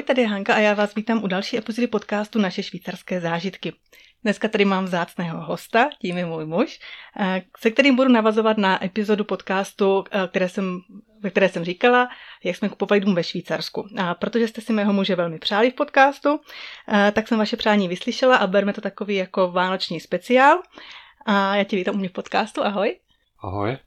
Ahoj, tady je Hanka a já vás vítám u další epizody podcastu Naše švýcarské zážitky. Dneska tady mám vzácného hosta, tím je můj muž, eh, se kterým budu navazovat na epizodu podcastu, eh, které jsem, ve které jsem říkala, jak jsme kupovali dům ve Švýcarsku. A protože jste si mého muže velmi přáli v podcastu, eh, tak jsem vaše přání vyslyšela a berme to takový jako vánoční speciál. A já tě vítám u mě v podcastu, ahoj. Ahoj.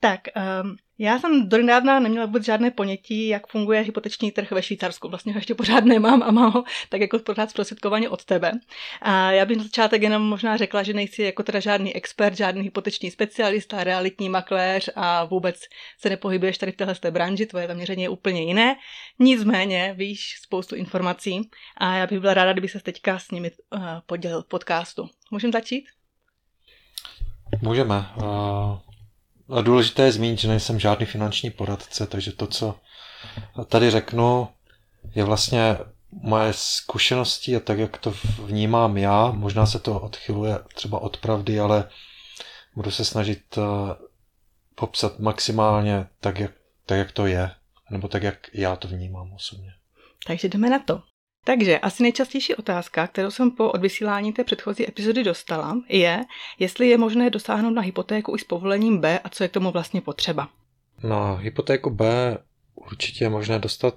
Tak, um, já jsem donedávna neměla vůbec žádné ponětí, jak funguje hypoteční trh ve Švýcarsku. Vlastně ho ještě pořád nemám a mám ho tak jako pořád zprostředkovaně od tebe. A já bych na začátek jenom možná řekla, že nejsi jako teda žádný expert, žádný hypoteční specialista, realitní makléř a vůbec se nepohybuješ tady v téhle branži, tvoje zaměření je úplně jiné. Nicméně víš spoustu informací a já bych byla ráda, kdyby se teďka s nimi uh, podělil podcastu. Můžeme začít? Můžeme. Uh... A důležité je zmínit, že nejsem žádný finanční poradce, takže to, co tady řeknu, je vlastně moje zkušenosti a tak, jak to vnímám já. Možná se to odchyluje třeba od pravdy, ale budu se snažit eh, popsat maximálně tak, jak, tak, jak to je, nebo tak, jak já to vnímám osobně. Takže jdeme na to. Takže asi nejčastější otázka, kterou jsem po odvysílání té předchozí epizody dostala, je, jestli je možné dosáhnout na hypotéku i s povolením B a co je k tomu vlastně potřeba. Na hypotéku B určitě je možné dostat,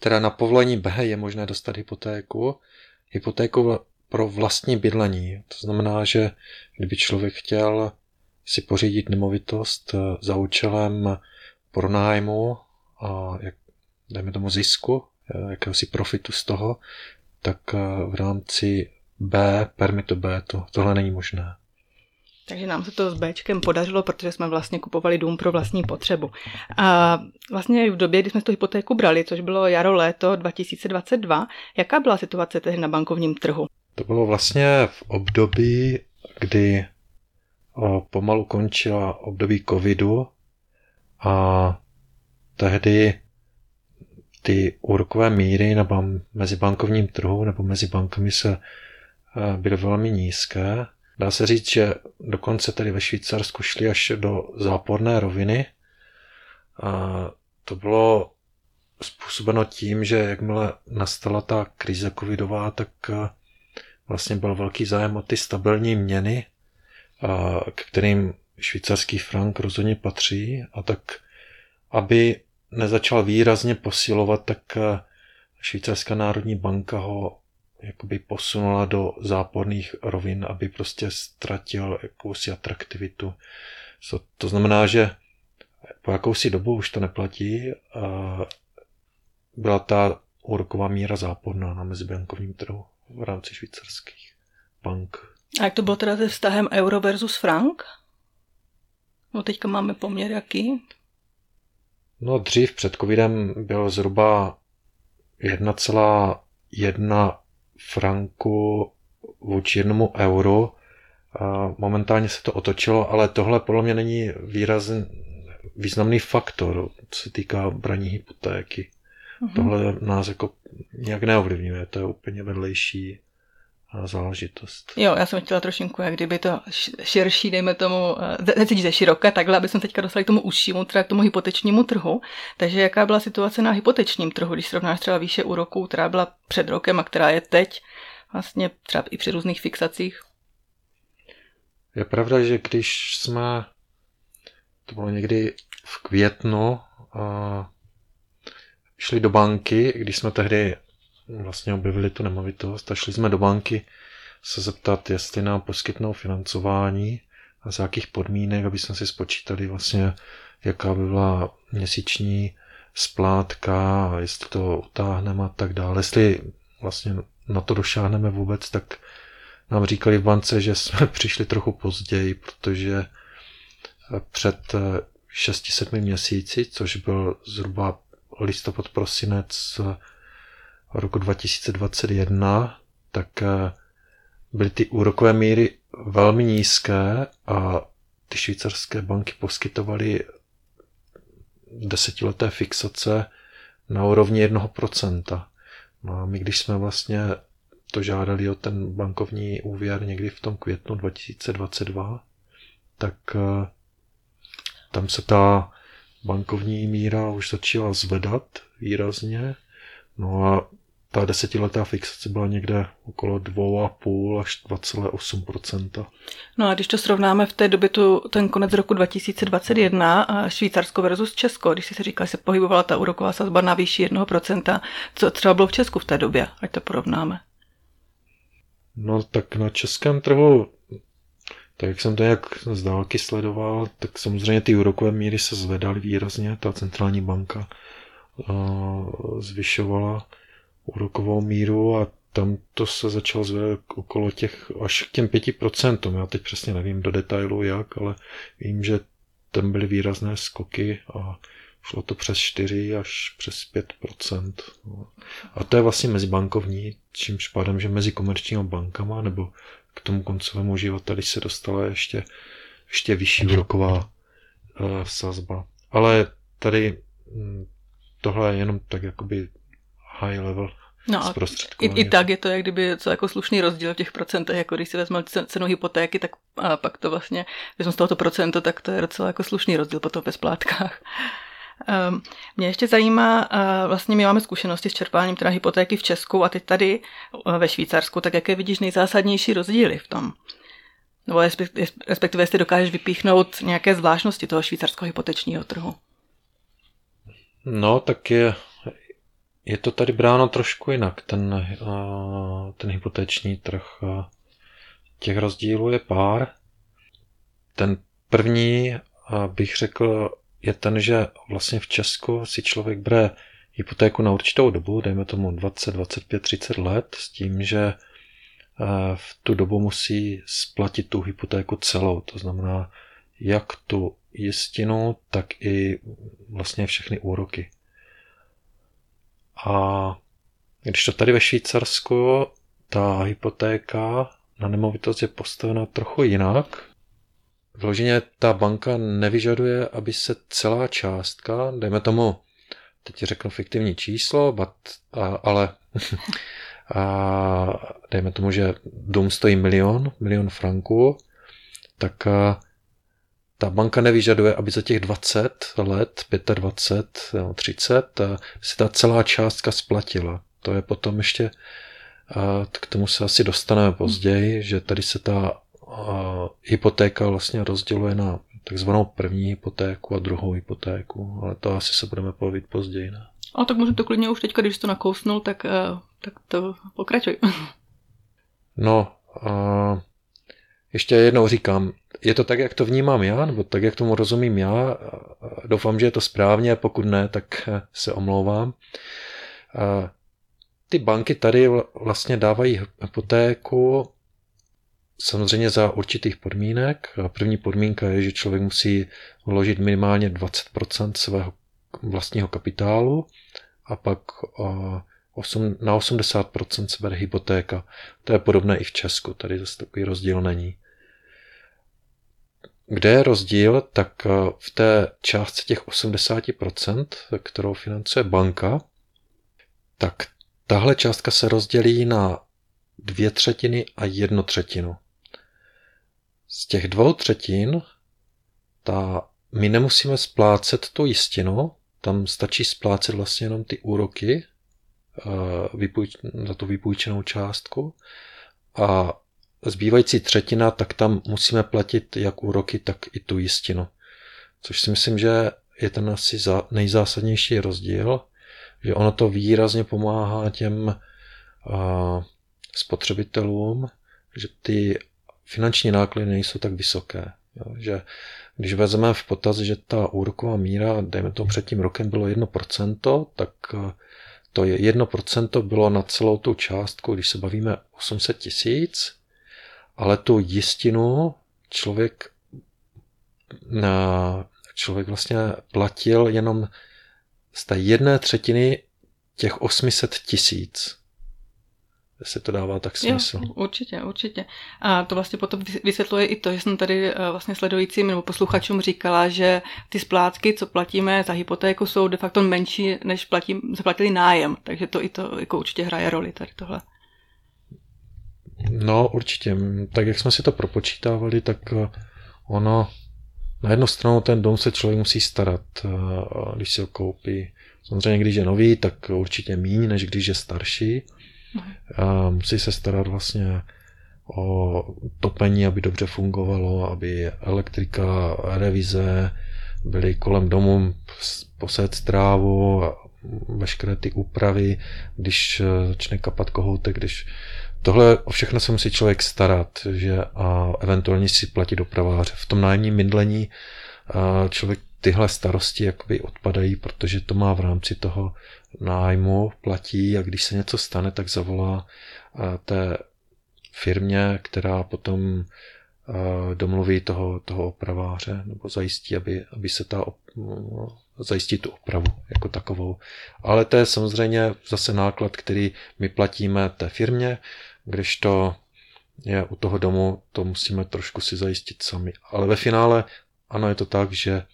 teda na povolení B je možné dostat hypotéku, hypotéku pro vlastní bydlení. To znamená, že kdyby člověk chtěl si pořídit nemovitost za účelem pronájmu a jak, dejme tomu zisku, Eh, jakéhosi profitu z toho, tak eh, v rámci B, permitu B, to, tohle není možné. Takže nám se to s Bčkem podařilo, protože jsme vlastně kupovali dům pro vlastní potřebu. A vlastně v době, kdy jsme tu hypotéku brali, což bylo jaro, léto 2022, jaká byla situace tehdy na bankovním trhu? To bylo vlastně v období, kdy pomalu končila období covidu a tehdy ty úrokové míry na ban- mezi bankovním trhu nebo mezi bankami se eh, byly velmi nízké. Dá se říct, že dokonce tady ve Švýcarsku šli až do záporné roviny. A to bylo způsobeno tím, že jakmile nastala ta krize covidová, tak eh, vlastně byl velký zájem o ty stabilní měny, k kterým švýcarský frank rozhodně patří a tak, aby nezačal výrazně posilovat, tak eh, švýcarská národní banka ho jakoby posunula do záporných rovin, aby prostě ztratil jakousi atraktivitu. So, to znamená, že po jakousi dobu už to neplatí. A byla ta úroková míra záporná na mezibankovním trhu v rámci švýcarských bank. A jak to bylo teda se vztahem euro versus frank? No teďka máme poměr jaký? No dřív před covidem bylo zhruba 1,1 franku vůči jednomu euru. Momentálně se to otočilo, ale tohle podle mě není výrazný, významný faktor, co se týká braní hypotéky. Uh-huh. Tohle nás jako nějak neovlivňuje, to je úplně vedlejší záležitost. Jo, já jsem chtěla trošinku, jak kdyby to širší, dejme tomu, necítíš ze široka, takhle, aby jsme teďka dostali k tomu užšímu, teda k tomu hypotečnímu trhu. Takže jaká byla situace na hypotečním trhu, když srovnáš třeba výše úroků, která byla před rokem a která je teď, vlastně třeba i při různých fixacích? Je pravda, že když jsme, to bylo někdy v květnu, a šli do banky, když jsme tehdy vlastně objevili tu nemovitost a šli jsme do banky se zeptat, jestli nám poskytnou financování a za jakých podmínek, aby jsme si spočítali vlastně, jaká by byla měsíční splátka jestli to utáhneme a tak dále. Jestli vlastně na to došáhneme vůbec, tak nám říkali v bance, že jsme přišli trochu později, protože před 6-7 měsíci, což byl zhruba listopad, prosinec roku 2021, tak eh, byly ty úrokové míry velmi nízké a ty švýcarské banky poskytovaly desetileté fixace na úrovni 1%. No a my, když jsme vlastně to žádali o ten bankovní úvěr někdy v tom květnu 2022, tak eh, tam se ta bankovní míra už začala zvedat výrazně No a ta desetiletá fixace byla někde okolo 2,5 až 2,8% No a když to srovnáme v té době, tu, ten konec roku 2021, a Švýcarsko versus Česko, když si se říkal, že se pohybovala ta úroková sazba na výši 1% co třeba bylo v Česku v té době, ať to porovnáme? No tak na českém trhu, tak jak jsem to jak z dálky sledoval, tak samozřejmě ty úrokové míry se zvedaly výrazně, ta centrální banka uh, zvyšovala úrokovou míru a tam to se začalo zvedat okolo těch až k těm 5%. Já teď přesně nevím do detailu jak, ale vím, že tam byly výrazné skoky a šlo to přes 4 až přes 5%. A to je vlastně mezibankovní, čímž pádem, že mezi komerčními bankama nebo k tomu koncovému uživateli se dostala ještě, ještě vyšší úroková uh, sazba. Ale tady hm, tohle je jenom tak jakoby high level No a i, i tak je to jak kdyby co jako slušný rozdíl v těch procentech, jako když si vezmeme cenu hypotéky, tak a pak to vlastně, vezmu z tohoto procento, tak to je docela jako slušný rozdíl potom ve splátkách. Um, mě ještě zajímá, uh, vlastně my máme zkušenosti s čerpáním teda hypotéky v Česku a teď tady uh, ve Švýcarsku, tak jaké vidíš nejzásadnější rozdíly v tom? Nebo respektive jestli dokážeš vypíchnout nějaké zvláštnosti toho švýcarského hypotečního trhu? No, tak je je to tady bráno trošku jinak, ten, ten hypoteční trh. Těch rozdílů je pár. Ten první, bych řekl, je ten, že vlastně v Česku si člověk bere hypotéku na určitou dobu, dejme tomu 20, 25, 30 let, s tím, že v tu dobu musí splatit tu hypotéku celou. To znamená, jak tu jistinu, tak i vlastně všechny úroky. A když to tady ve Švýcarsku, ta hypotéka na nemovitost je postavena trochu jinak. Vloženě ta banka nevyžaduje, aby se celá částka, dejme tomu, teď řeknu fiktivní číslo, but, a, ale a dejme tomu, že dům stojí milion, milion franků, tak a, ta banka nevyžaduje, aby za těch 20 let, 25 nebo 30 se ta celá částka splatila. To je potom ještě, k tomu se asi dostaneme později, že tady se ta hypotéka vlastně rozděluje na takzvanou první hypotéku a druhou hypotéku, ale to asi se budeme povít později. Ne? A tak můžeme to klidně už teďka, když to nakousnul, tak, tak to pokračuj. No, a ještě jednou říkám, je to tak, jak to vnímám já, nebo tak, jak tomu rozumím já. Doufám, že je to správně, pokud ne, tak se omlouvám. Ty banky tady vlastně dávají hypotéku samozřejmě za určitých podmínek. První podmínka je, že člověk musí vložit minimálně 20% svého vlastního kapitálu a pak na 80% se bere hypotéka. To je podobné i v Česku, tady zase takový rozdíl není. Kde je rozdíl, tak eh, v té částce těch 80%, kterou financuje banka, tak tahle částka se rozdělí na dvě třetiny a jednu třetinu. Z těch dvou třetin ta, my nemusíme splácet tu jistinu, tam stačí splácet vlastně jenom ty úroky eh, vypůjč, za tu vypůjčenou částku a zbývající třetina, tak tam musíme platit jak úroky, tak i tu jistinu. Což si myslím, že je ten asi nejzásadnější rozdíl, že ono to výrazně pomáhá těm spotřebitelům, že ty finanční náklady nejsou tak vysoké. Jo, že když vezmeme v potaz, že ta úroková míra, dejme tomu před tím rokem bylo 1%, tak to je 1% bylo na celou tu částku, když se bavíme 800 tisíc, ale tu jistinu člověk, člověk vlastně platil jenom z té jedné třetiny těch 800 tisíc. Jestli to dává tak smysl. Jo, určitě, určitě. A to vlastně potom vysvětluje i to, že jsem tady eh, vlastně sledujícím nebo posluchačům říkala, že ty splátky, co platíme za hypotéku, jsou de facto menší, než platím, zaplatili nájem. Takže to i to jako určitě hraje roli tady tohle. No určitě. Tak jak jsme si to propočítávali, tak eh, ono na jednu stranu ten dom se člověk musí starat, když si ho koupí. Samozřejmě, když je nový, tak určitě míň, než když je starší. A musí se starat vlastně o topení, aby dobře fungovalo, aby elektrika, revize byly kolem domu, posét strávu a veškeré ty úpravy, když začne kapat kohoutek, když Tohle o všechno se musí člověk starat, že a eventuálně si platit dopraváře. V tom nájemním bydlení člověk tyhle starosti jakoby odpadají, protože to má v rámci toho nájmu, platí a když se něco stane, tak zavolá té firmě, která potom domluví toho, toho opraváře nebo zajistí, aby, aby se ta zajistí tu opravu jako takovou. Ale to je samozřejmě zase náklad, který my platíme té firmě, když to je u toho domu, to musíme trošku si zajistit sami. Ale ve finále ano, je to tak, že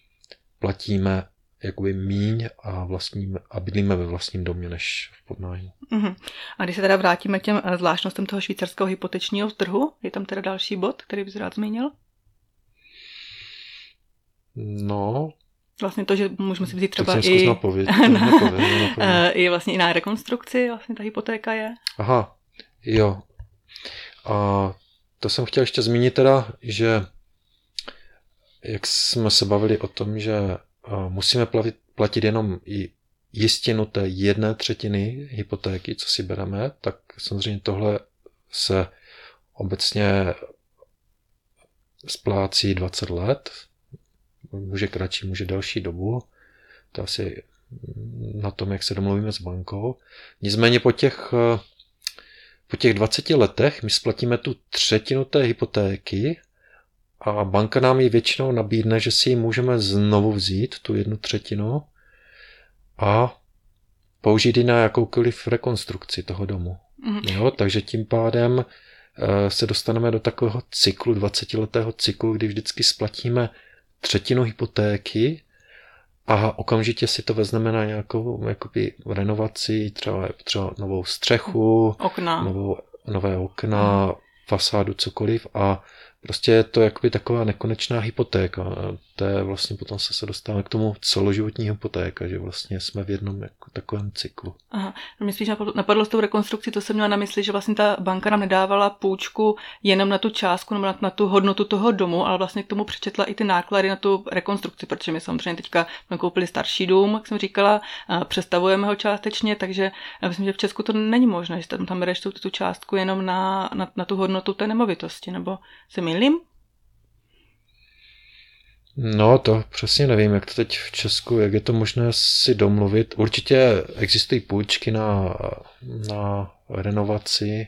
platíme jakoby míň a, vlastním, a bydlíme ve vlastním domě než v podnájmu. Uh-huh. A když se teda vrátíme k těm eh, zvláštnostem toho švýcarského hypotečního trhu, je tam teda další bod, který bys rád zmínil? No, Vlastně to, že můžeme si vzít třeba i, napověd, na, napověd, napověd. i vlastně i na rekonstrukci, vlastně ta hypotéka je. Aha, jo. A to jsem chtěl ještě zmínit teda, že jak jsme se bavili o tom, že musíme platit, platit jenom i jistinu té jedné třetiny hypotéky, co si bereme, tak samozřejmě tohle se obecně splácí 20 let, může kratší, může delší dobu, to asi na tom, jak se domluvíme s bankou. Nicméně po těch, po těch 20 letech my splatíme tu třetinu té hypotéky a banka nám ji většinou nabídne, že si ji můžeme znovu vzít, tu jednu třetinu, a použít ji na jakoukoliv rekonstrukci toho domu. Mm. Jo, takže tím pádem eh, se dostaneme do takového cyklu, 20-letého cyklu, kdy vždycky splatíme třetinu hypotéky a okamžitě si to vezmeme na nějakou jakoby, renovaci, třeba, třeba novou střechu, okna. Novou, nové okna, mm. fasádu, cokoliv a Prostě je to jakoby taková nekonečná hypotéka. To je vlastně potom se, dostáváme k tomu celoživotní hypotéka, že vlastně jsme v jednom jako takovém cyklu. Aha, no mě spíš napadlo, napadlo s tou rekonstrukcí, to jsem měla na mysli, že vlastně ta banka nám nedávala půjčku jenom na tu částku nebo na, na tu hodnotu toho domu, ale vlastně k tomu přečetla i ty náklady na tu rekonstrukci, protože my samozřejmě teďka jsme koupili starší dům, jak jsem říkala, a přestavujeme ho částečně, takže myslím, že v Česku to není možné, že tam, tam bereš tu, tu částku jenom na, na, na tu hodnotu té nemovitosti, nebo se mi mýlím? No, to přesně nevím, jak to teď v Česku, jak je to možné si domluvit. Určitě existují půjčky na, na renovaci,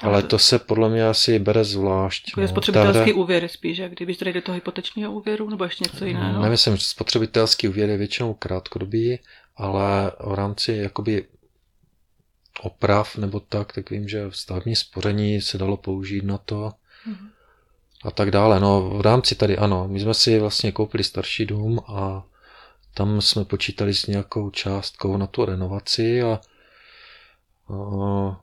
ale to se podle mě asi bere zvlášť. Jako no. spotřebitelský hra... úvěr spíš, jak kdybyš to do toho hypotečního úvěru, nebo ještě něco jiného? Nemyslím, že spotřebitelský úvěr je většinou krátkodobý, ale v rámci jakoby oprav nebo tak, tak vím, že stavební spoření se dalo použít na to mm-hmm. A tak dále. No v rámci tady ano, my jsme si vlastně koupili starší dům a tam jsme počítali s nějakou částkou na tu renovaci a, a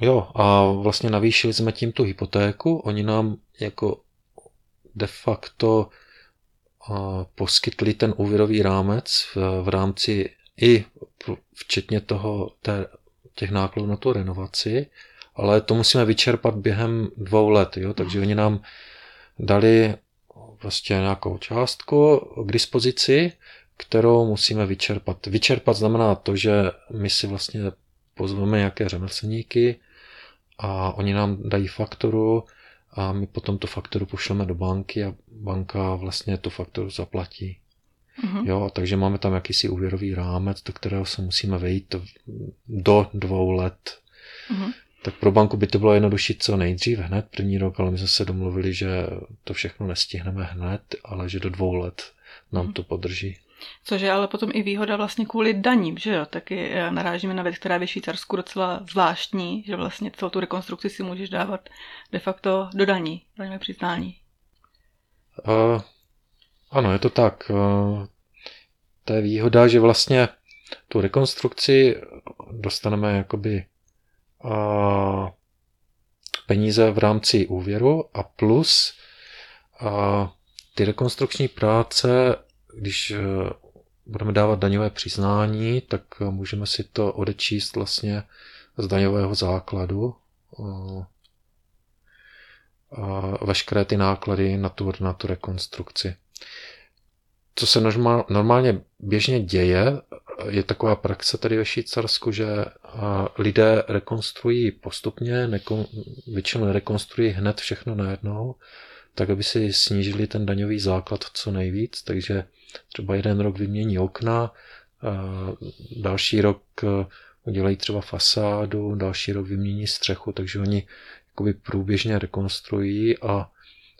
jo, a vlastně navýšili jsme tím tu hypotéku, oni nám jako de facto a, poskytli ten úvěrový rámec v, v rámci i včetně toho té těch nákladů na tu renovaci, ale to musíme vyčerpat během dvou let, jo? takže oni nám dali prostě nějakou částku k dispozici, kterou musíme vyčerpat. Vyčerpat znamená to, že my si vlastně pozveme nějaké řemeslníky a oni nám dají fakturu a my potom tu fakturu pošleme do banky a banka vlastně tu fakturu zaplatí. Uh-huh. Jo, takže máme tam jakýsi úvěrový rámec, do kterého se musíme vejít do dvou let. Uh-huh. Tak pro banku by to bylo jednodušší co nejdřív, hned první rok, ale my jsme se domluvili, že to všechno nestihneme hned, ale že do dvou let nám uh-huh. to podrží. Což je ale potom i výhoda vlastně kvůli daním, že jo? Taky eh, narážíme na věc, která je ve Švýcarsku docela zvláštní, že vlastně celou tu rekonstrukci si můžeš dávat de facto do daní, daňové přiznání. Uh, ano, je to tak. Eh, to je výhoda, že vlastně tu rekonstrukci dostaneme jakoby peníze v rámci úvěru a plus ty rekonstrukční práce, když eh, budeme dávat daňové přiznání, tak můžeme si to odečíst vlastně z daňového základu a veškeré ty náklady na tu, na tu rekonstrukci. Co se normál, normálně běžně děje, je taková praxe tady ve Švýcarsku, že lidé rekonstruují postupně, nekon, většinou nerekonstruují hned všechno najednou, tak aby si snížili ten daňový základ co nejvíc, takže třeba jeden rok vymění okna, další rok udělají třeba fasádu, další rok vymění střechu, takže oni jakoby průběžně rekonstruují a,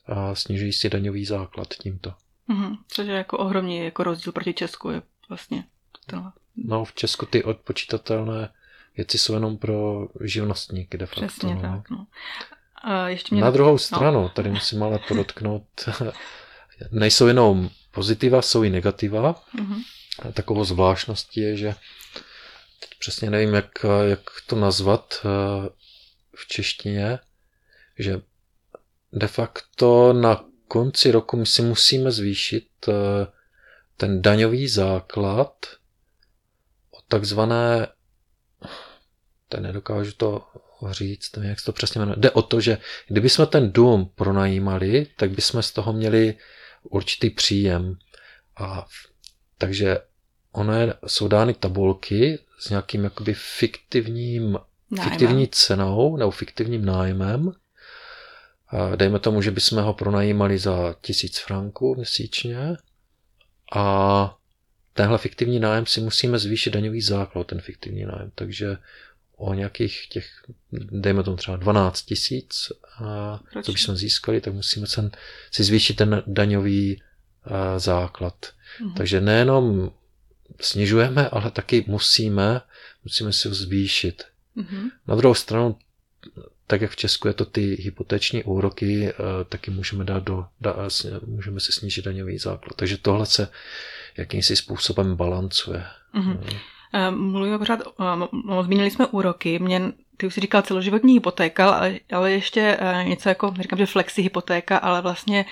a snižují si daňový základ tímto. Mm-hmm, což je jako ohromný jako rozdíl proti Česku je vlastně tohle. No v Česku ty odpočítatelné věci jsou jenom pro živnostníky de facto. Přesně no. tak, no. A ještě mě Na druhou no. stranu, no. tady musím ale podotknout, nejsou jenom pozitiva, jsou i negativa. Mm-hmm. Takovou zvláštností je, že přesně nevím, jak, jak to nazvat eh, v češtině, že de facto na konci roku my si musíme zvýšit eh, ten daňový základ takzvané, to nedokážu to říct, nevím, jak se to přesně jmenuje. Jde o to, že kdyby jsme ten dům pronajímali, tak bychom z toho měli určitý příjem. A takže ono je, jsou dány tabulky s nějakým jakoby fiktivním, nájmem. fiktivní cenou nebo fiktivním nájmem. A dejme tomu, že bychom ho pronajímali za tisíc franků měsíčně a tenhle fiktivní nájem si musíme zvýšit daňový základ, ten fiktivní nájem. Takže o nějakých těch, dejme tomu třeba 12 tisíc, co bychom získali, tak musíme sen, si zvýšit ten daňový základ. Mm-hmm. Takže nejenom snižujeme, ale taky musíme, musíme si ho zvýšit. Mm-hmm. Na druhou stranu, tak jak v Česku je to ty hypotéční úroky, taky můžeme dát do, dá, můžeme si snížit daňový základ. Takže tohle se jakýmsi způsobem balancuje. Mm-hmm. Eh, mluvíme pořád, no, zmínili jsme úroky, mě, ty už si říkal celoživotní hypotéka, ale, ale ještě eh, něco jako, říkám, že flexi hypotéka, ale vlastně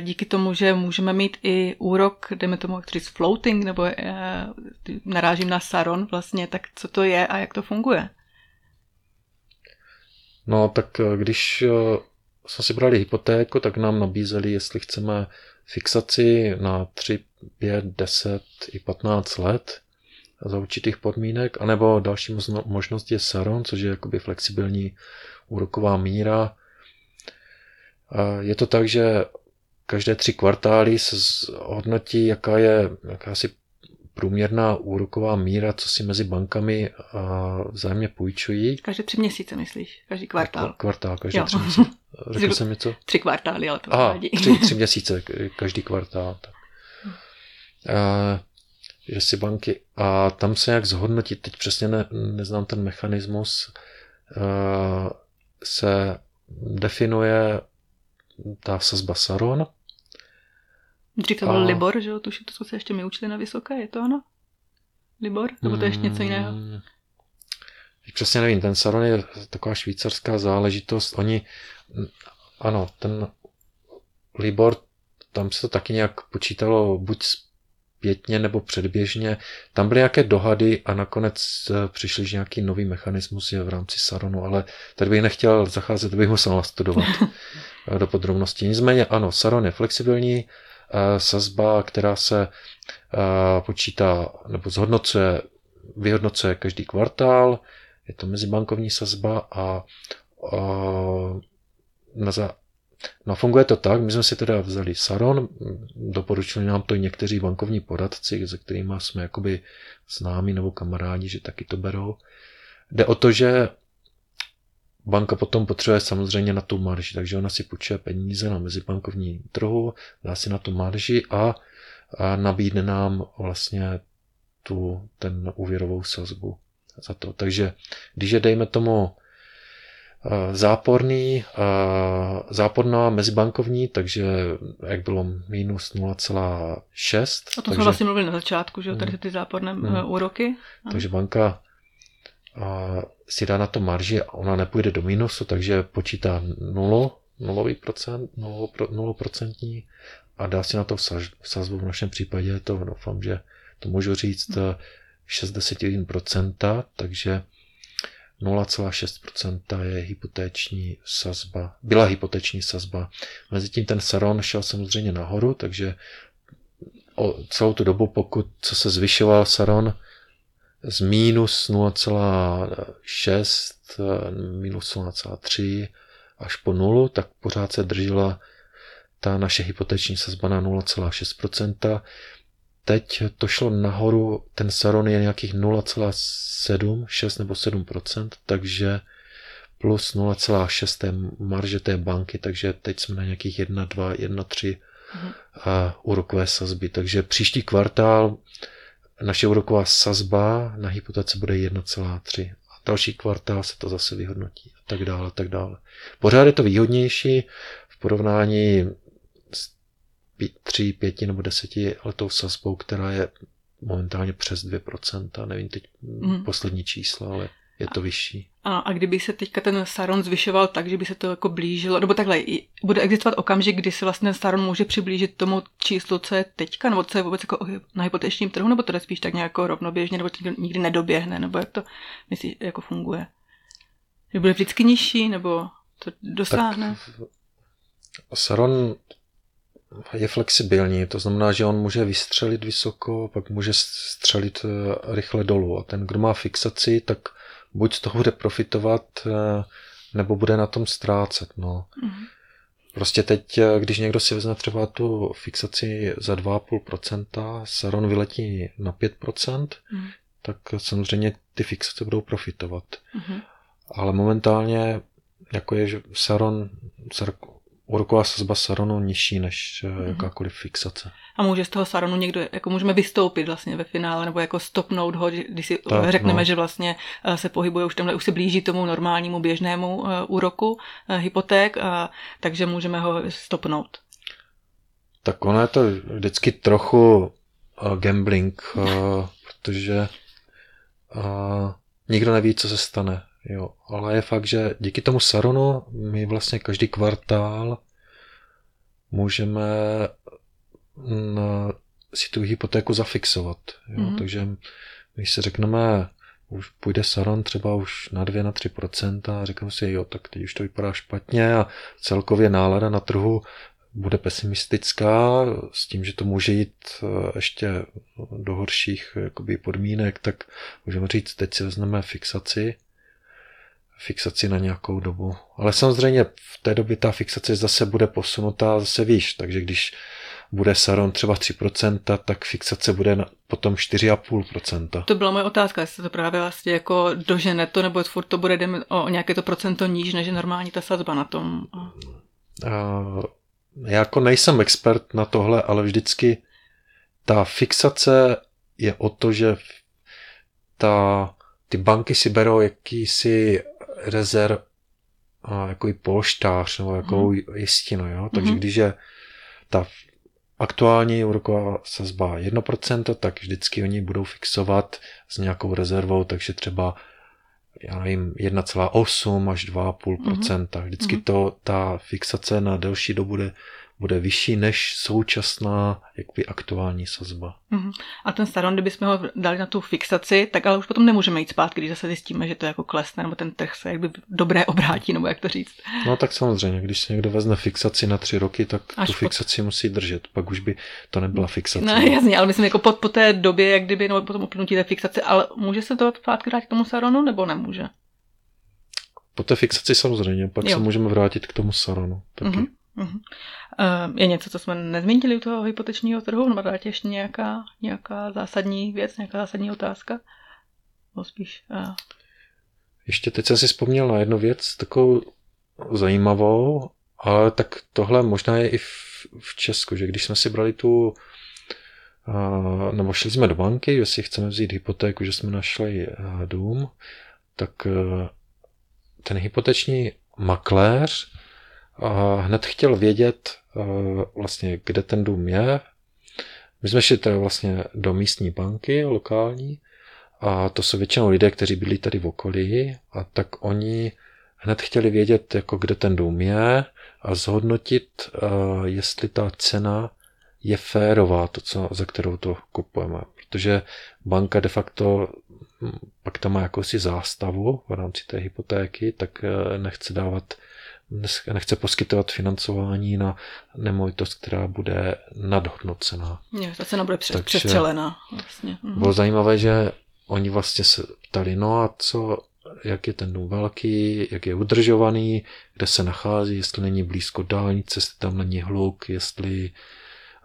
díky tomu, že můžeme mít i úrok, jdeme tomu, jak říct, floating, nebo narážím na Saron vlastně, tak co to je a jak to funguje? No, tak když jsme si brali hypotéku, tak nám nabízeli, jestli chceme fixaci na 3, 5, 10 i 15 let, za určitých podmínek, anebo další možnost je Saron, což je jakoby flexibilní úroková míra. Je to tak, že každé tři kvartály se hodnotí, jaká je jakási průměrná úroková míra, co si mezi bankami vzájemně půjčují. Každé tři měsíce, myslíš? Každý kvartál? Kvartál, každý jo. tři měsíce. Řekl jsem něco? Tři kvartály, ale to Aha, tři, tři měsíce, každý kvartál. Tak. A, že si banky a tam se jak zhodnotit, teď přesně ne, neznám ten mechanismus, uh, se definuje ta sazba Saron. Dřív to byl a... Libor, že jo? Tuším, to jsme se ještě my učili na vysoké, je to ono? Libor? Nebo to je ještě něco jiného? Hmm, přesně nevím, ten Saron je taková švýcarská záležitost. Oni, ano, ten Libor, tam se to taky nějak počítalo buď zpětně nebo předběžně. Tam byly nějaké dohady a nakonec eh, přišli že nějaký nový mechanismus je v rámci Saronu, ale tady bych nechtěl zacházet, bych musel studovat do podrobností. Nicméně ano, Saron je flexibilní, sazba, která se počítá nebo zhodnocuje, vyhodnocuje každý kvartál, je to mezibankovní sazba a, a na, za, No funguje to tak, my jsme si teda vzali Saron, doporučili nám to i někteří bankovní poradci, se kterými jsme jakoby známí nebo kamarádi, že taky to berou. Jde o to, že banka potom potřebuje samozřejmě na tu marži, takže ona si půjčuje peníze na mezibankovní trhu, dá si na tu marži a, a nabídne nám vlastně tu, ten úvěrovou sazbu za to. Takže když je, dejme tomu, Eh, záporný, eh, záporná mezibankovní, takže jak bylo minus 0,6. O tom takže, jsme vlastně mluvili na začátku, že jo, tady mm. ty záporné hmm. úroky. Takže banka si dá na to marži a ona nepůjde do minusu, takže počítá nulu, nulový procent, nulu, procentní a dá si na to sazbu. V našem případě je to, doufám, že to můžu říct, 60%, takže 0,6% je hypotéční sazba, byla hypotéční sazba. Mezitím ten Saron šel samozřejmě nahoru, takže o celou tu dobu, pokud co se zvyšoval Saron z minus 0,6, minus 0,3 až po nulu, tak pořád se držela ta naše hypotéční sazba na 0,6%. Teď to šlo nahoru, ten Saron je nějakých 0,7, 6 nebo 7%, takže plus 0,6 té marže té banky, takže teď jsme na nějakých 1, 2, 1, 3 mm. úrokové sazby. Takže příští kvartál naše úroková sazba na hypotéce bude 1,3 a další kvartál se to zase vyhodnotí a tak dále, a tak dále. Pořád je to výhodnější v porovnání 3, 5 nebo 10 letou sazbou, která je momentálně přes 2%, nevím teď mm. poslední čísla, ale je to vyšší. A, a kdyby se teďka ten Saron zvyšoval tak, že by se to jako blížilo, nebo takhle, bude existovat okamžik, kdy se vlastně ten Saron může přiblížit tomu číslu, co je teďka, nebo co je vůbec jako na hypotečním trhu, nebo to je spíš tak nějak jako rovnoběžně, nebo to nikdy nedoběhne, nebo jak to myslíš, jako funguje? Že bude vždycky nižší, nebo to dosáhne? Tak Saron je flexibilní, to znamená, že on může vystřelit vysoko, pak může střelit eh, rychle dolů. A ten, kdo má fixaci, tak buď z toho bude profitovat, eh, nebo bude na tom ztrácet. No. Mm-hmm. Prostě teď, eh, když někdo si vezme třeba tu fixaci za 2,5%, Saron vyletí na 5%, mm. tak samozřejmě ty fixace budou profitovat. Mm-hmm. Ale momentálně, jako je že Saron, úroková sazba Saronu nižší než mm-hmm. jakákoliv fixace. A může z toho Saronu někdo, jako můžeme vystoupit vlastně ve finále, nebo jako stopnout ho, když si tak, řekneme, no. že vlastně eh, se pohybuje už tamhle, už se blíží tomu normálnímu běžnému úroku hypoték, a, takže můžeme ho stopnout. Tak ono je to vždycky trochu gambling, protože nikdo neví, co se stane. Jo, ale je fakt, že díky tomu Saronu my vlastně každý kvartál můžeme na, si tu hypotéku zafixovat. Jo? Mm-hmm. Takže když si řekneme, už půjde Saron třeba už na 2 na 3% a řeknu si, jo, tak teď už to vypadá špatně a celkově nálada na trhu bude pesimistická s tím, že to může jít eh, ještě do horších jakoby, podmínek, tak můžeme říct, teď si vezmeme fixaci fixaci na nějakou dobu. Ale samozřejmě v té době ta fixace zase bude posunutá zase výš, takže když bude Saron třeba 3%, tak fixace bude na, potom 4,5%. To byla moje otázka, jestli to právě vlastně jako dožene to, nebo furt to bude o nějaké to procento níž, než je normální ta sazba na tom. Uh, já jako nejsem expert na tohle, ale vždycky ta fixace je o to, že ta, ty banky si berou jakýsi rezerv jako i polštář nebo jako hmm. jistinu. Jo? Takže hmm. když je ta aktuální úroková sazba 1%, tak vždycky oni budou fixovat s nějakou rezervou, takže třeba já nevím, 1,8 až 2,5%. Mm-hmm. Vždycky mhm. to, ta fixace na delší dobu bude bude vyšší než současná jakoby aktuální sazba. Uh-huh. A ten staron, kdybychom ho dali na tu fixaci, tak ale už potom nemůžeme jít zpátky, když zase zjistíme, že to jako klesne, nebo ten trh se jakby dobré obrátí, nebo jak to říct. No tak samozřejmě, když se někdo vezme fixaci na tři roky, tak Až tu fixaci musí držet, pak už by to nebyla fixace. No jasně, ale myslím jako po, po té době, jak kdyby, nebo potom uplynutí té fixace, ale může se to zpátky vrátit k tomu saronu, nebo nemůže? Po té fixaci samozřejmě, pak jo. se můžeme vrátit k tomu saronu taky. Uh-huh. Uh-huh. Je něco, co jsme nezmínili u toho hypotečního trhu? Nebo dáte ještě nějaká, nějaká zásadní věc, nějaká zásadní otázka? No spíš... Uh... Ještě teď jsem si vzpomněl na jednu věc, takovou zajímavou, ale tak tohle možná je i v, v Česku, že když jsme si brali tu uh, nebo šli jsme do banky, že si chceme vzít hypotéku, že jsme našli uh, dům, tak uh, ten hypoteční makléř hned chtěl vědět vlastně, kde ten dům je. My jsme šli teda vlastně do místní banky lokální a to jsou většinou lidé, kteří byli tady v okolí a tak oni hned chtěli vědět, jako kde ten dům je a zhodnotit, jestli ta cena je férová, to, co, za kterou to kupujeme. Protože banka de facto hm, pak tam má jakousi zástavu v rámci té hypotéky, tak eh, nechce dávat nechce poskytovat financování na nemovitost, která bude nadhodnocená. Je, ta cena bude přes, přestřelená. Vlastně. Mhm. Bylo zajímavé, že oni vlastně se ptali, no a co, jak je ten dům velký, jak je udržovaný, kde se nachází, jestli není blízko dálnice, jestli tam není hluk, jestli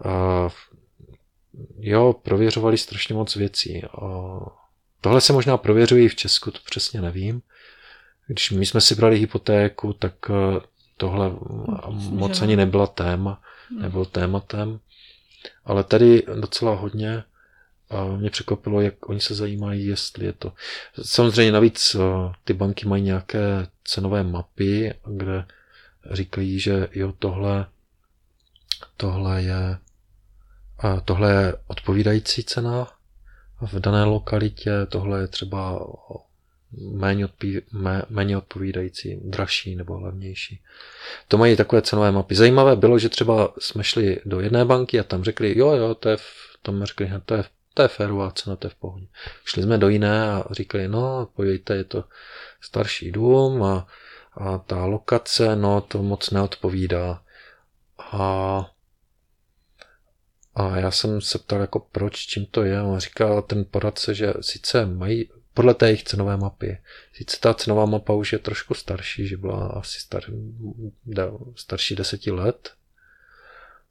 uh, jo, prověřovali strašně moc věcí. Uh, tohle se možná prověřují v Česku, to přesně nevím. Když my jsme si brali hypotéku, tak uh, tohle moc ani nebyla téma, hmm. nebyl tématem. Ale tady docela hodně a mě překvapilo, jak oni se zajímají, jestli je to. Samozřejmě navíc eh, ty banky mají nějaké cenové mapy, kde říkají, že jo, tohle, tohle je tohle je odpovídající cena v dané lokalitě, tohle je třeba méně, odpí, mé, méně odpovídající, dražší nebo levnější. To mají takové cenové mapy. Zajímavé bylo, že třeba jsme šli do jedné banky a tam řekli, jo, jo, to je v, tam řekli, to je to je férová cena, to je v pohodě. Šli jsme do jiné a říkali, no, pojďte, je to starší dům a, a ta lokace, no, to moc neodpovídá. A, a já jsem se ptal, jako proč, čím to je. On říkal ten poradce, že sice mají, podle té jejich cenové mapy, sice ta cenová mapa už je trošku starší, že byla asi star, starší deseti let,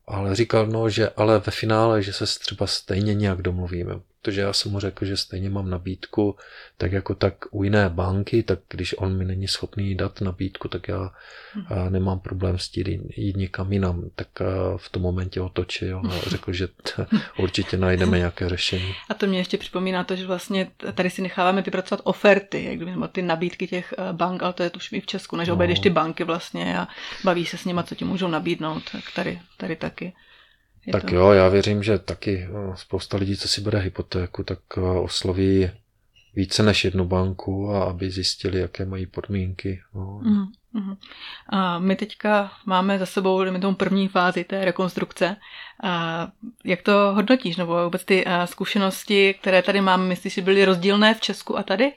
ale říkal, no, že ale ve finále, že se třeba stejně nějak domluvíme protože já jsem mu řekl, že stejně mám nabídku, tak jako tak u jiné banky, tak když on mi není schopný dát nabídku, tak já hmm. nemám problém s tím jít někam jinam. Tak v tom momentě otočil a řekl, že t- určitě najdeme nějaké řešení. A to mě ještě připomíná to, že vlastně tady si necháváme vypracovat oferty, jak kdyby ty nabídky těch eh, bank, ale to je tuž i v Česku, než no. obejdeš ty banky vlastně a baví se s nima, co ti můžou nabídnout, tak tady, tady taky. Je tak to... jo, já věřím, že taky eh, spousta lidí, co si bere hypotéku, tak eh, osloví více než jednu banku a aby zjistili, jaké mají podmínky. No. Mm, mm. A my teďka máme za sebou tomu první fázi té rekonstrukce. A jak to hodnotíš, nebo vůbec ty eh, zkušenosti, které tady máme, myslíš, že byly rozdílné v Česku a tady?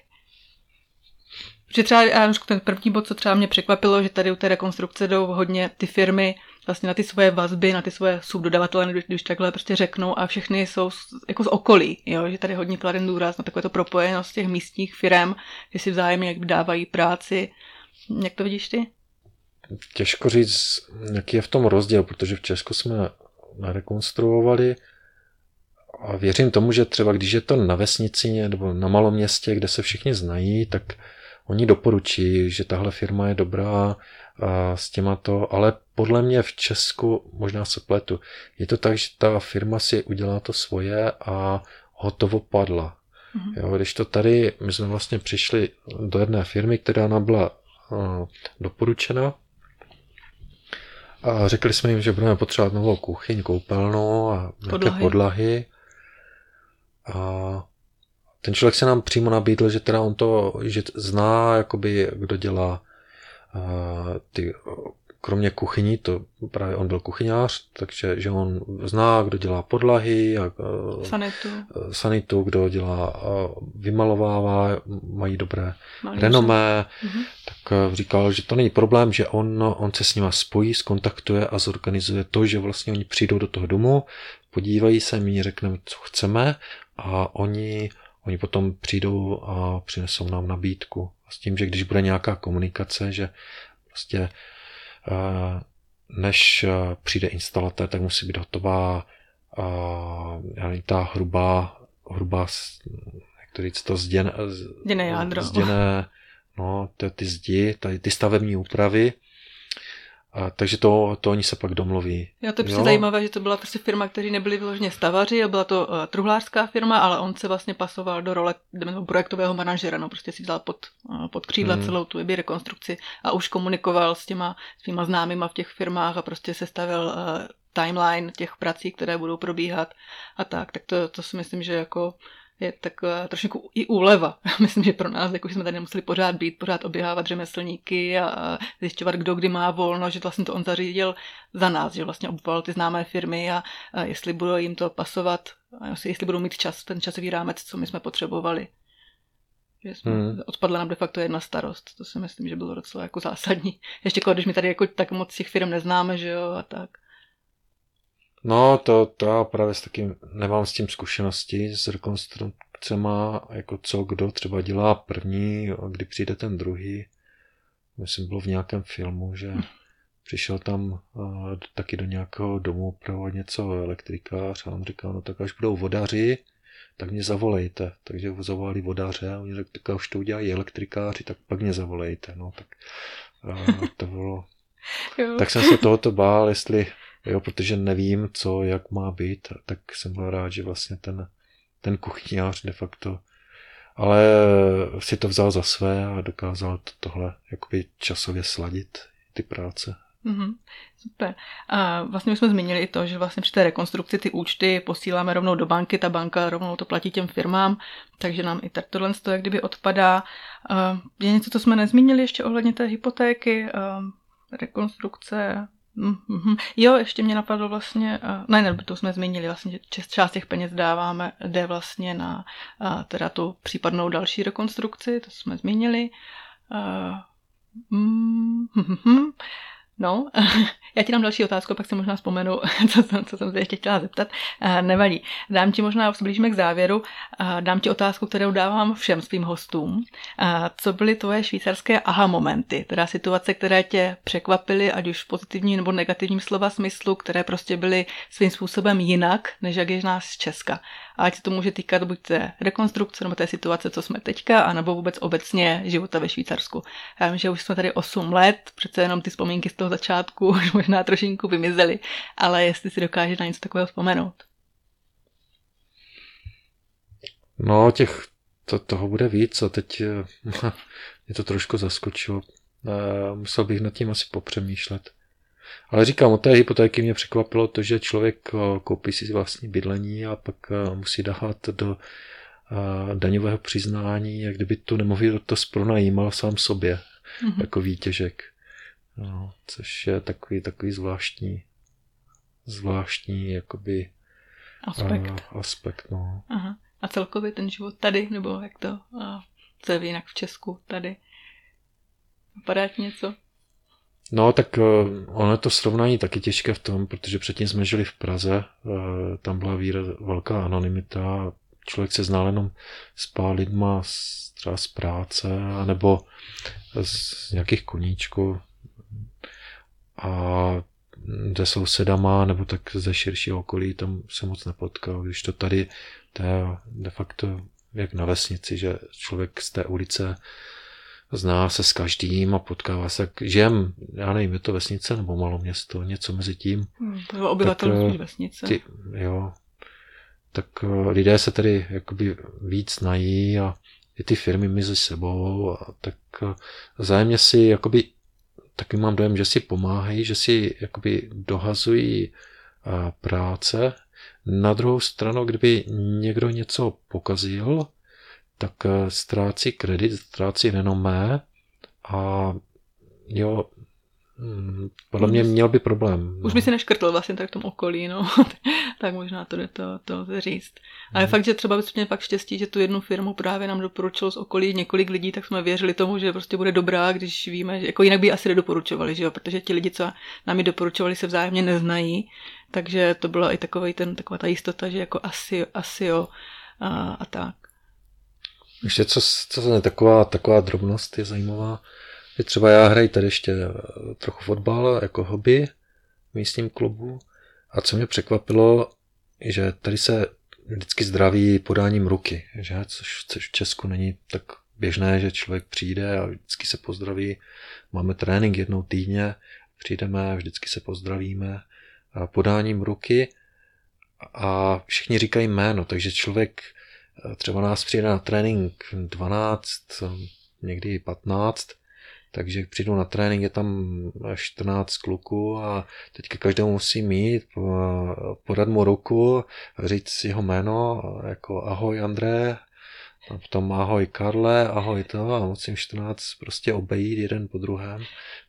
Protože třeba já ten první bod, co třeba mě překvapilo, že tady u té rekonstrukce jdou hodně ty firmy vlastně na ty svoje vazby, na ty svoje subdodavatele, když, takhle prostě řeknou a všechny jsou jako z okolí, jo? že tady hodně kladen důraz na takové to propojenost těch místních firm, že si vzájemně jak dávají práci. Jak to vidíš ty? Těžko říct, jaký je v tom rozdíl, protože v Česku jsme rekonstruovali a věřím tomu, že třeba když je to na vesnici nebo na malom městě, kde se všichni znají, tak oni doporučí, že tahle firma je dobrá s těma to, ale podle mě v Česku, možná se pletu, je to tak, že ta firma si udělá to svoje a hotovo padla. Mm-hmm. Jo, když to tady, my jsme vlastně přišli do jedné firmy, která nám byla uh, doporučena a řekli jsme jim, že budeme potřebovat novou kuchyň, koupelnu a nějaké podlahy. podlahy. A ten člověk se nám přímo nabídl, že teda on to, že zná, jakoby, kdo dělá ty, kromě kuchyní, to právě on byl kuchyňář, takže že on zná, kdo dělá podlahy, a, sanitu. sanitu, kdo dělá, vymalovává, mají dobré Malý renomé, mm-hmm. tak říkal, že to není problém, že on, on se s nima spojí, skontaktuje a zorganizuje to, že vlastně oni přijdou do toho domu, podívají se, my řekneme, co chceme a oni, oni potom přijdou a přinesou nám nabídku s tím, že když bude nějaká komunikace, že prostě eh, než eh, přijde instalatér, tak musí být hotová ta hrubá, hrubá jak to říct, to zděné, zděné jádro. Zděné, no, ty, ty zdi, ty, ty stavební úpravy, a, takže to, to oni se pak domluví. Já to je zajímavé, že to byla prostě firma, kteří nebyli vyloženě stavaři, byla to uh, truhlářská firma, ale on se vlastně pasoval do role projektového manažera, no prostě si vzal pod, uh, pod křídla hmm. celou tu rekonstrukci a už komunikoval s těma svýma známýma v těch firmách a prostě se stavil uh, timeline těch prací, které budou probíhat a tak, tak to, to si myslím, že jako je taková trošku i úleva. Myslím, že pro nás, jako jsme tady nemuseli pořád být, pořád oběhávat řemeslníky a zjišťovat, kdo kdy má volno, že vlastně to on zařídil za nás, že vlastně obvolal ty známé firmy a, a jestli budou jim to pasovat, a jestli budou mít čas, ten časový rámec, co my jsme potřebovali. Že jsme, hmm. odpadla nám de facto jedna starost. To si myslím, že bylo docela jako zásadní. Ještě když my tady jako tak moc těch firm neznáme, že jo, a tak. No, to, to já právě s takým, nemám s tím zkušenosti s rekonstrukcema, jako co kdo třeba dělá první, a kdy přijde ten druhý. Myslím, bylo v nějakém filmu, že hm. přišel tam uh, taky do nějakého domu pro něco elektrikář a on říkal, no tak až budou vodaři, tak mě zavolejte. Takže zavolali vodaře a oni řekli, tak už to udělají elektrikáři, tak pak mě zavolejte. No tak uh, to bylo... tak jsem se tohoto bál, jestli jo, protože nevím, co, jak má být, tak jsem byl rád, že vlastně ten, ten kuchyňář de facto ale si to vzal za své a dokázal to, tohle jakoby časově sladit, ty práce. Mm-hmm, super. A vlastně jsme zmínili i to, že vlastně při té rekonstrukci ty účty posíláme rovnou do banky, ta banka rovnou to platí těm firmám, takže nám i tohle to jak kdyby odpadá. Je něco, co jsme nezmínili ještě ohledně té hypotéky, rekonstrukce, Mm-hmm. Jo, ještě mě napadlo vlastně, uh, ne, ne, to jsme zmínili, vlastně, že část těch peněz dáváme, jde vlastně na uh, teda tu případnou další rekonstrukci, to jsme zmínili. Uh, mm-hmm. No, já ti dám další otázku, pak si možná vzpomenu, co jsem, co jsem se ještě chtěla zeptat. Eh, nevadí. Dám ti možná, blížíme k závěru, eh, dám ti otázku, kterou dávám všem svým hostům. Eh, co byly tvoje švýcarské aha momenty, teda situace, které tě překvapily, ať už v pozitivním nebo negativním slova smyslu, které prostě byly svým způsobem jinak, než jak je nás z Česka ať se to může týkat buď té rekonstrukce nebo té situace, co jsme teďka, anebo vůbec obecně života ve Švýcarsku. Já vím, že už jsme tady 8 let, přece jenom ty vzpomínky z toho začátku už možná trošinku vymizely, ale jestli si dokáže na něco takového vzpomenout. No, těch, to, toho bude víc a teď eh, mě to trošku zaskočilo. Eh, musel bych nad tím asi popřemýšlet. Ale říkám, od té hypotéky mě překvapilo to, že člověk eh, koupí si vlastní bydlení a pak eh, musí dát do eh, daňového přiznání, jak kdyby tu nemovitost pronajímal sám sobě, mm-hmm. jako výtěžek. No, což je takový, takový zvláštní, zvláštní jakoby aspekt. Uh, aspekt no. Aha. A celkově ten život tady, nebo jak to, uh, co je jinak v Česku, tady? Vypadá něco? No, tak eh, ono je to srovnání taky těžké v tom, protože předtím jsme žili v Praze, eh, tam byla víra, velká anonymita, člověk se znal jenom s pár lidma třeba z práce, anebo z nějakých koníčků. A se sousedama, nebo tak ze širšího okolí, tam se moc nepotkal, když to tady, to je de facto jak na vesnici, že člověk z té ulice zná se s každým a potkává se, žijem, já nevím, je to vesnice nebo malo město, něco mezi tím. Hmm, to je obyvatel tak, vesnice. Ty, jo, tak eh, lidé se tady jakoby víc znají a i ty firmy mezi sebou a tak eh, zájemně si jakoby taky mám dojem, že si pomáhají, že si jakoby dohazují eh, práce. Na druhou stranu, kdyby někdo něco pokazil, tak eh, ztrácí kredit, ztrácí renomé a jo, hm, podle mě měl by problém. Už by no. si neškrtl vlastně tak v tom okolí, no. tak možná to jde to, to říct. Ale hmm. fakt, že třeba bys měl fakt štěstí, že tu jednu firmu právě nám doporučilo z okolí několik lidí, tak jsme věřili tomu, že prostě bude dobrá, když víme, že jako jinak by asi nedoporučovali, že jo, protože ti lidi, co nám ji doporučovali, se vzájemně neznají, takže to byla i takový ten, taková ta jistota, že jako asi, asi jo a, a tak. Ještě co, co je taková, taková drobnost je zajímavá, že třeba já hraji tady ještě eh, trochu fotbal jako hobby v místním klubu a co mě překvapilo, že tady se vždycky zdraví podáním ruky, že? Což, což v Česku není tak běžné, že člověk přijde a vždycky se pozdraví. Máme trénink jednou týdně, přijdeme, vždycky se pozdravíme podáním ruky a všichni říkají jméno, takže člověk třeba nás přijde na trénink 12, někdy 15, takže přijdu na trénink, je tam 14 kluků a teďka každému musí mít, podat mu ruku, říct jeho jméno, jako ahoj André, v tom ahoj Karle, ahoj to a musím 14 prostě obejít jeden po druhém.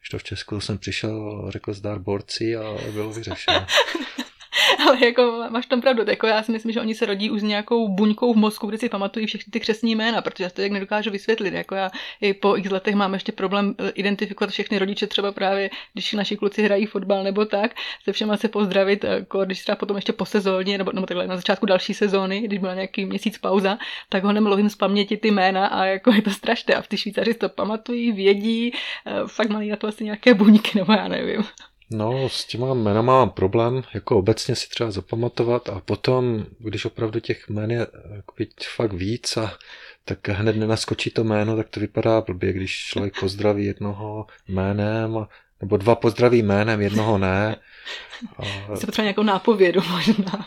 Když to v Česku jsem přišel, řekl zdar borci a bylo vyřešeno. ale jako máš tam pravdu, jako já si myslím, že oni se rodí už s nějakou buňkou v mozku, kde si pamatují všechny ty křesní jména, protože já to jak nedokážu vysvětlit. Jako já i po x letech mám ještě problém eh, identifikovat všechny rodiče, třeba právě, když naši kluci hrají fotbal nebo tak, se všema se pozdravit, jako když třeba potom ještě po sezóně, nebo, nebo takhle na začátku další sezóny, když byla nějaký měsíc pauza, tak ho nemluvím z paměti ty jména a jako je to strašné. A ty Švýcaři to pamatují, vědí, eh, fakt mají na to asi nějaké buňky, nebo já nevím. No, s těma jménama mám problém, jako obecně si třeba zapamatovat a potom, když opravdu těch jmén je fakt víc a tak hned nenaskočí to jméno, tak to vypadá blbě, když člověk pozdraví jednoho jménem, nebo dva pozdraví jménem, jednoho ne. A... Se potřeba nějakou nápovědu možná.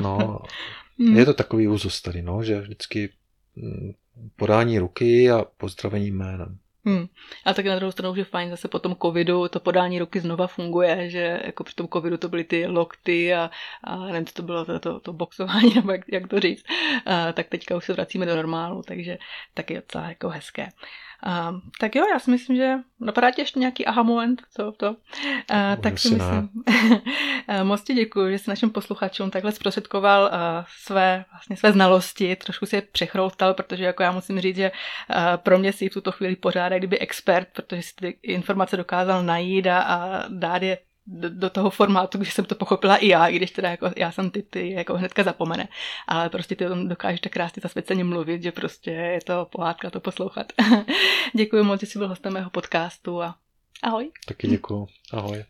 no, hmm. je to takový úzus tady, no, že vždycky mm, podání ruky a pozdravení jménem. Hmm. A tak na druhou stranu, že fajn zase po tom covidu to podání ruky znova funguje, že jako při tom covidu to byly ty lokty a, a nevím, co to bylo, to, to, to boxování, nebo jak, jak to říct, a, tak teďka už se vracíme do normálu, takže taky docela jako hezké. A, tak jo, já si myslím, že napadá tě ještě nějaký aha moment, co to? A, tak si myslím, moc ti děkuji, že jsi našim posluchačům takhle zprostředkoval uh, své, vlastně své znalosti, trošku si je přechroutal, protože jako já musím říct, že uh, pro mě si v tuto chvíli pořád kdyby expert, protože si ty informace dokázal najít a, a dát je do, do toho formátu, když jsem to pochopila i já, i když teda jako já jsem ty, ty jako hnedka zapomene. Ale prostě ty o tom dokážeš tak krásně zasvěceně mluvit, že prostě je to pohádka to poslouchat. Děkuji moc, že jsi byl hostem mého podcastu a ahoj. Taky děkuji. Ahoj.